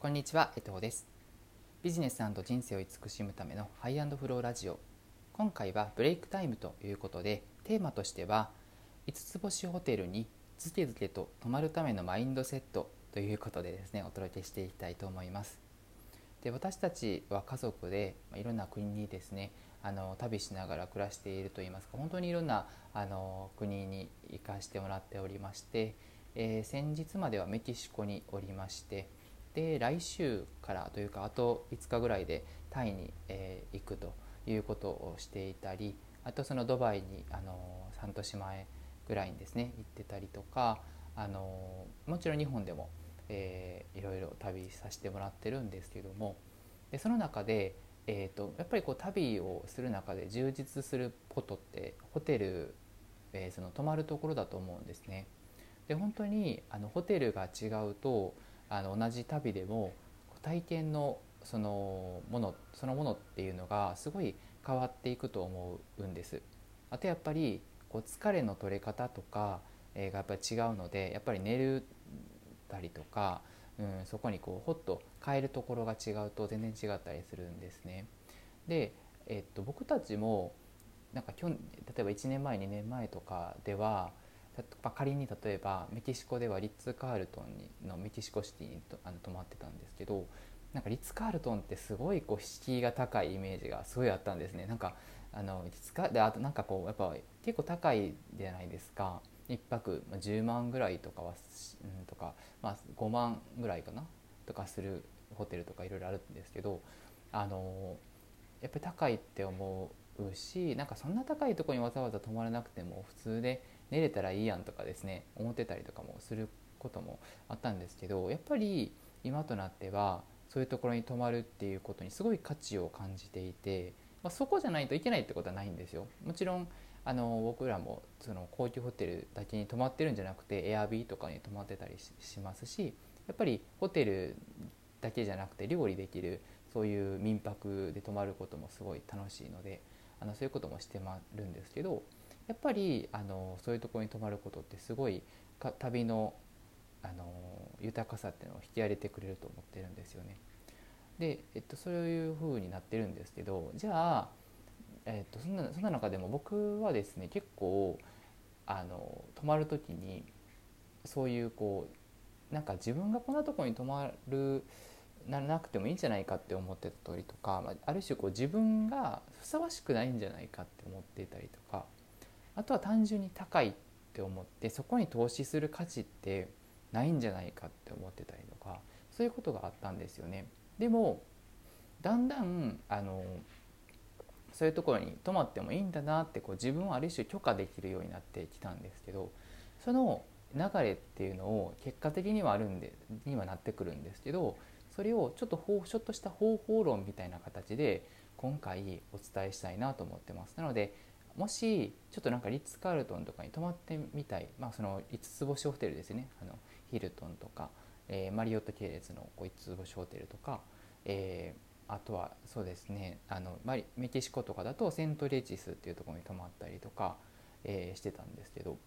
こんにちは、江藤です。ビジネス人生を慈しむためのハイフローラジオ。今回はブレイクタイムということで、テーマとしては、5つ星ホテルにズケズケと泊まるためのマインドセットということでですね、お届けしていきたいと思います。で私たちは家族でいろんな国にですねあの旅しながら暮らしているといいますか本当にいろんなあの国に行かしてもらっておりまして、えー、先日まではメキシコにおりましてで来週からというかあと5日ぐらいでタイに、えー、行くということをしていたりあとそのドバイにあの半年前ぐらいにですね行ってたりとかあのもちろん日本でも、えー、いろいろ旅させてもらってるんですけどもでその中で、えーと、やっぱりこう旅をする中で充実することってホテル、えー、その泊まるところだと思うんですね。で本当にあのホテルが違うとあの同じ旅でも体験のそのものそのものっていうのがすごい変わっていくと思うんです。あとやっぱりこう疲れの取れ方とか、えがやっぱり違うのでやっぱり寝るたりとか、うん、そこにこうほっと変えるところが違うと全然違ったりするんですね。で、えっと、僕たちもなんか去例えば1年前2年前とかでは仮に例えばメキシコではリッツ・カールトンにのメキシコシティにとあの泊まってたんですけどなんかリッツ・カールトンってすごいこう敷居が高いイメージがすごいあったんですね。なんかあのリッツカであとなんかこうやっぱ結構高いじゃないですか。1泊10万ぐらいとかは、うん、とか、まあ、5万ぐらいかなとかするホテルとかいろいろあるんですけどあのやっぱり高いって思ううしなんかそんな高いとこにわざわざ泊まらなくても普通で寝れたらいいやんとかですね思ってたりとかもすることもあったんですけどやっぱり今となってはそういうところに泊まるっていうことにすごい価値を感じていて、まあ、そこじゃないといけないってことはないんですよ。もちろんあの僕らもその高級ホテルだけに泊まってるんじゃなくてエアビーとかに泊まってたりしますしやっぱりホテルだけじゃなくて料理できるそういう民泊で泊まることもすごい楽しいのであのそういうこともしてまるんですけどやっぱりあのそういうところに泊まることってすごい旅のあの豊かさっていうのを引き上げてくれると思ってるんですよね。で、えっと、そういう風になってるんですけどじゃあ、えっと、そんなそんな中でも僕はですね結構あの泊まる時にそういうこうなんか自分がこんなとこに泊まるならなくてもいいんじゃないかって思ってたりとか、まあ、ある種こう自分がふさわしくないんじゃないかって思っていたりとかあとは単純に高いって思ってそこに投資する価値ってないんじゃないかって思ってたりとかそういうことがあったんですよね。でもだんだんあのそういうところに泊まってもいいんだなってこう自分をある種許可できるようになってきたんですけどその流れっていうのを結果的にはあるんでにはなってくるんですけどそれをちょっとちょっとした方法論みたいな形で今回お伝えしたいなと思ってます。なのでもしちょっとなんかリッツ・カールトンとかに泊まってみたい、まあ、その5つ星ホテルですね。あのヒルトンとか、えー、マリオット系列の5つ星ホテルとか、えー、あとはそうですね。あのメキシコとかだとセントレチスっていうところに泊まったりとか、えー、してたんですけど、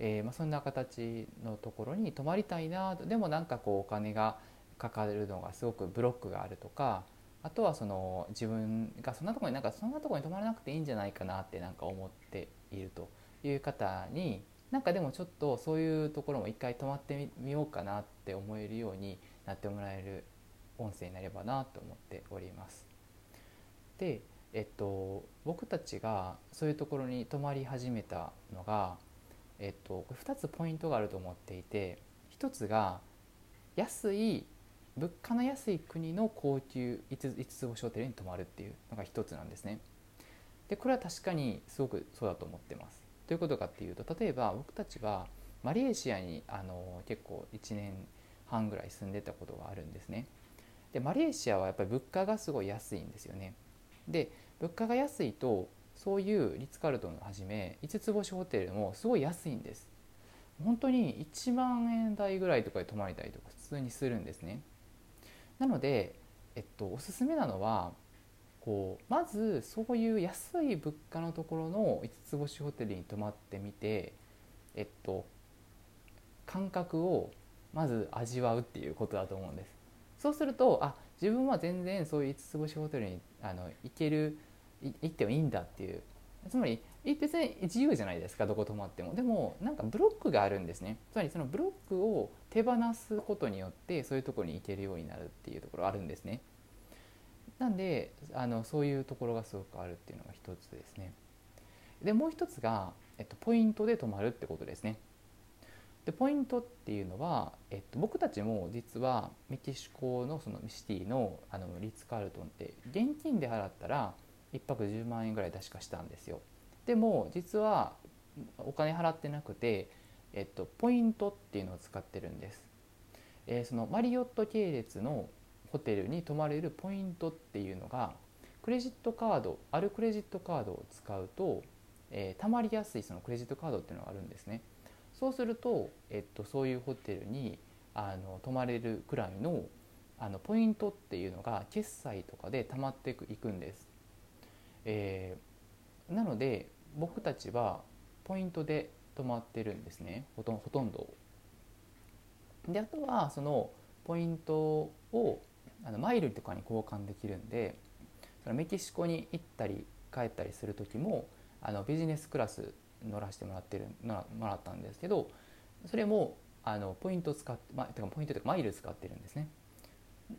えまあ、そんな形のところに泊まりたいなでもなんかこうお金がかかるのがすごくブロックがあるとかあとはその自分がそんなとこになんかそんなとこに泊まらなくていいんじゃないかなってなんか思っているという方になんかでもちょっとそういうところも一回泊まってみようかなって思えるようになってもらえる音声になればなと思っております。で、えっと、僕たちがそういうところに泊まり始めたのが、えっと、2つポイントがあると思っていて1つが安い物価の安い国の高級5つ星ホテルに泊まるっていうのが一つなんですね。でこれは確かにすごくそうだと思ってます。ということかっていうと例えば僕たちはマレーシアにあの結構1年半ぐらい住んでたことがあるんですね。でマレーシアはやっぱり物価がすごい安いんですよね。で物価が安いとそういうリッツ・カルトンをはじめ5つ星ホテルもすごい安いんです。本当に1万円台ぐらいとかで泊まりたりとか普通にするんですね。なので、えっと、おすすめなのはこうまずそういう安い物価のところの5つ星ホテルに泊まってみて、えっと、感覚をまず味わうっていうことだと思うんです。そうするとあ自分は全然そういう5つ星ホテルにあの行ける行ってもいいんだっていうつまり別に自由じゃないですかどこ泊まっても。でもなんかブロックがあるんですね。つまりそのブロックを手放すことによってそういうところに行けるようになるっていうところあるんですね。なんであのそういうところがすごくあるっていうのが一つですね。でもう一つが、えっと、ポイントで泊まるってことですね。でポイントっていうのは、えっと、僕たちも実はメキシコのそのシティのあのリッツ・カールトンって現金で払ったら1泊10万円ぐらい確かしたんですよ。でも実はお金払ってなくて、えっと、ポイントっていうのを使ってるんです、えー、そのマリオット系列のホテルに泊まれるポイントっていうのがクレジットカードあるクレジットカードを使うと、えー、貯まりやすいそのクレジットカードっていうのがあるんですね。そうすると、えっと、そういうホテルにあの泊まれるくらいのあのポイントっていうのが決済とかで貯まっていくんです、えー、なので僕たちはポイントで泊まってるんですね。ほとほとんどであとはそのポイントをあのマイルとかに交換できるんでそのメキシコに行ったり帰ったりする時もあのビジネスクラス乗らせてもらってるもらったんですけどそれもあのポイント使って、ま、てかポイントというかマイル使ってるんですね。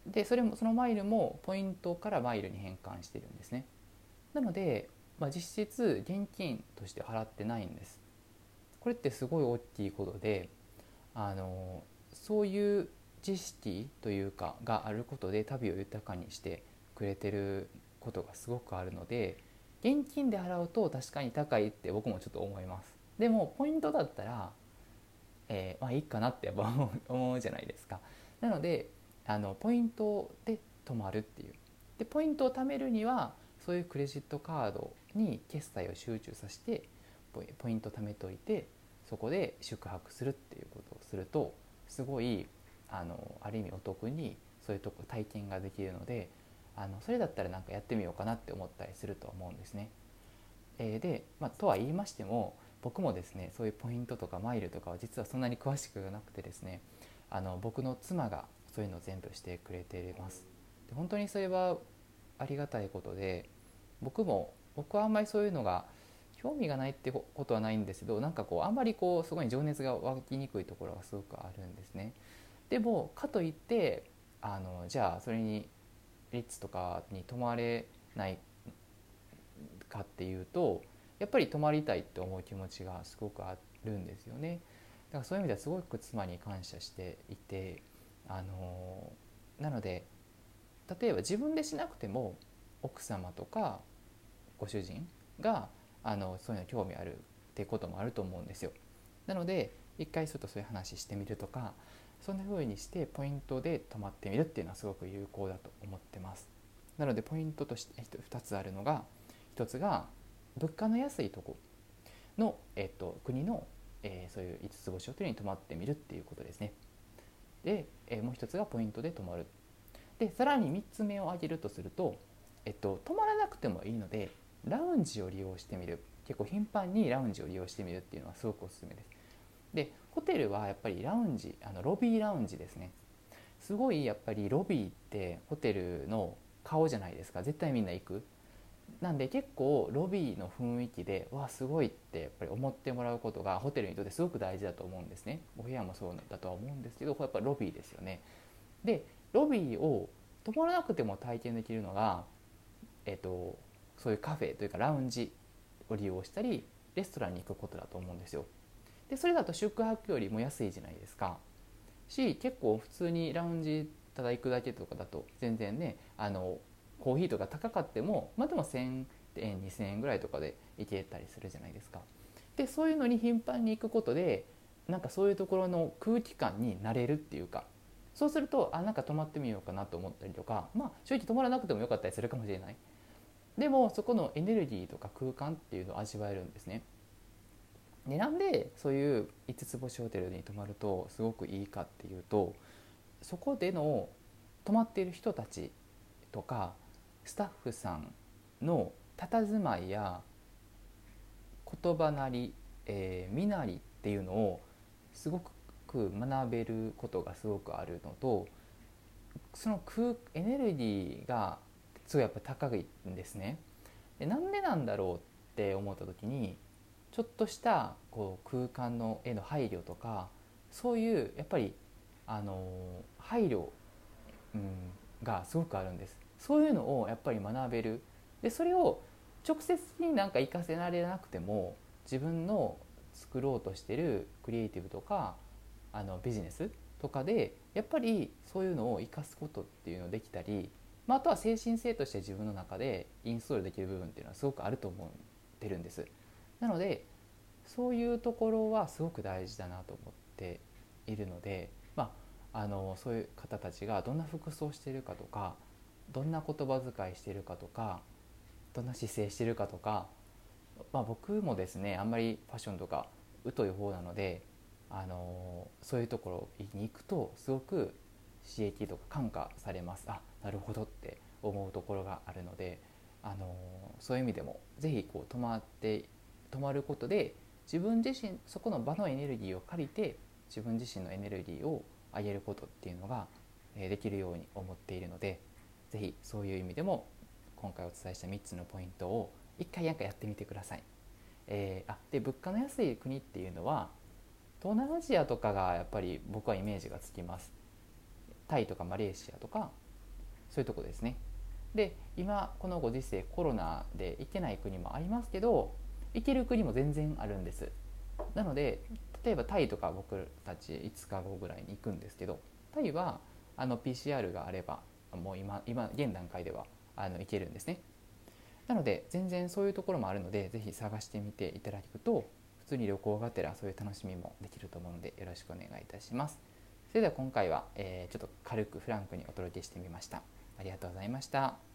でそれもそのマイルもポイントからマイルに変換してるんですね。なので、まあ、実質現金として払ってないんです。これってすごい大きいことであのそういう知識というかがあることで旅を豊かにしてくれてることがすごくあるので現金で払うと確かに高いって僕もちょっと思います。でもポイントだったら、えー、まあいいかなってやっぱ思うじゃないですか。なのであのポイントで泊まるっていう。でポイントを貯めるにはそういうクレジットカードに決済を集中させてポイント貯めといてそこで宿泊するっていうことをするとすごいあのある意味お得にそういうとこ体験ができるのであのそれだったらなんかやってみようかなって思ったりすると思うんですね。えー、で、まあ、とは言いましても僕もですねそういうポイントとかマイルとかは実はそんなに詳しくなくてですねあの僕の妻がそういうのを全部してくれていますで本当にそれはありがたいことで僕も僕はあんまりそういうのが興味がないってことはないんですけどなんかこうあんまりこうすごい情熱が湧きにくいところがすごくあるんですね。でもかといってあのじゃあそれにリッツとかに泊まれないかっていうとやっぱり泊まりたいって思う気持ちがすごくあるんですよね。だからそういう意味ではすごく妻に感謝していてあのなので例えば自分でしなくても奥様とかご主人があのそういうの興味あるってこともあると思うんですよ。なので一回ちょっとそういう話してみるとかそんな風にしてポイントで泊まってみるっていうのはすごく有効だと思ってます。なのでポイントとして2つあるのが1つが物価の安いとこの、えっと、国の、えー、そういう5つ星ホテルに泊まってみるっていうことですね。で、えー、もう1つがポイントで泊まる。でさらに3つ目を挙げるとすると、えっと、泊まらなくてもいいのでラウンジを利用してみる。結構頻繁にラウンジを利用してみるっていうのはすごくおすすめです。でホテルはやっぱりラウンジあのロビーラウンジですね。すごいやっぱりロビーってホテルの顔じゃないですか。絶対みんな行く。なんで結構ロビーの雰囲気でわすごいってやっぱり思ってもらうことがホテルにとってすごく大事だと思うんですね。お部屋もそうだとは思うんですけどこれやっぱロビーですよね。でロビーを泊まらなくても体験できるのがえっとそういうカフェというかラウンジを利用したりレストランに行くことだと思うんですよでそれだと宿泊よりも安いじゃないですかし結構普通にラウンジただ行くだけとかだと全然ねあのコーヒーとか高かってもまあでも1,000円2,000円ぐらいとかで行けたりするじゃないですか。でそういうのに頻繁に行くことでなんかそういうところの空気感になれるっていうかそうするとあなんか泊まってみようかなと思ったりとかまあ正直泊まらなくてもよかったりするかもしれない。でもそこのエネルギーとか空間っていうのを味わえるんですね。でなんでそういう5つ星ホテルに泊まるとすごくいいかっていうとそこでの泊まっている人たちとかスタッフさんの佇まいや言葉なり、えー、身なりっていうのをすごく学べることがすごくあるのとその空エネルギーがすごいやっぱ高いんですね。でなんでなんだろうって思った時にちょっとしたこう空間のへの配慮とかそういうやっぱりあの配慮、うん、がすごくあるんですそういうのをやっぱり学べるでそれを直接になんか活かせられなくても自分の作ろうとしてるクリエイティブとかあのビジネスとかでやっぱりそういうのを生かすことっていうのできたり、まあ、あとは精神性として自分の中でインストールできる部分っていうのはすごくあると思ってるんです。なのでそういうところはすごく大事だなと思っているので、まあ、あのそういう方たちがどんな服装してるかとかどんな言葉遣いしてるかとかどんな姿勢してるかとか、まあ、僕もですねあんまりファッションとか疎い方なので、あのそういうところに行くとすごく刺激とか感化されますあなるほどって思うところがあるので、あのそういう意味でも是非こう泊まって泊まることで自分自身そこの場のエネルギーを借りて自分自身のエネルギーを上げることっていうのができるように思っているので是非そういう意味でも今回お伝えした3つのポイントを一回なんかやってみてください。えー、あで物価の安い国っていうのは東南アジアとかがやっぱり僕はイメージがつきます。タイとかマレーシアとかそういうとこですね。で今このご時世コロナで行けない国もありますけど行ける国も全然あるんです。なので例えばタイとか僕たち5日後ぐらいに行くんですけどタイはあの PCR があればもう今今現段階ではあのいけるんですね。なので全然そういうところもあるので是非探してみていただくと通に旅行がてらそういう楽しみもできると思うのでよろしくお願いいたします。それでは今回は、えー、ちょっと軽くフランクにお届けしてみました。ありがとうございました。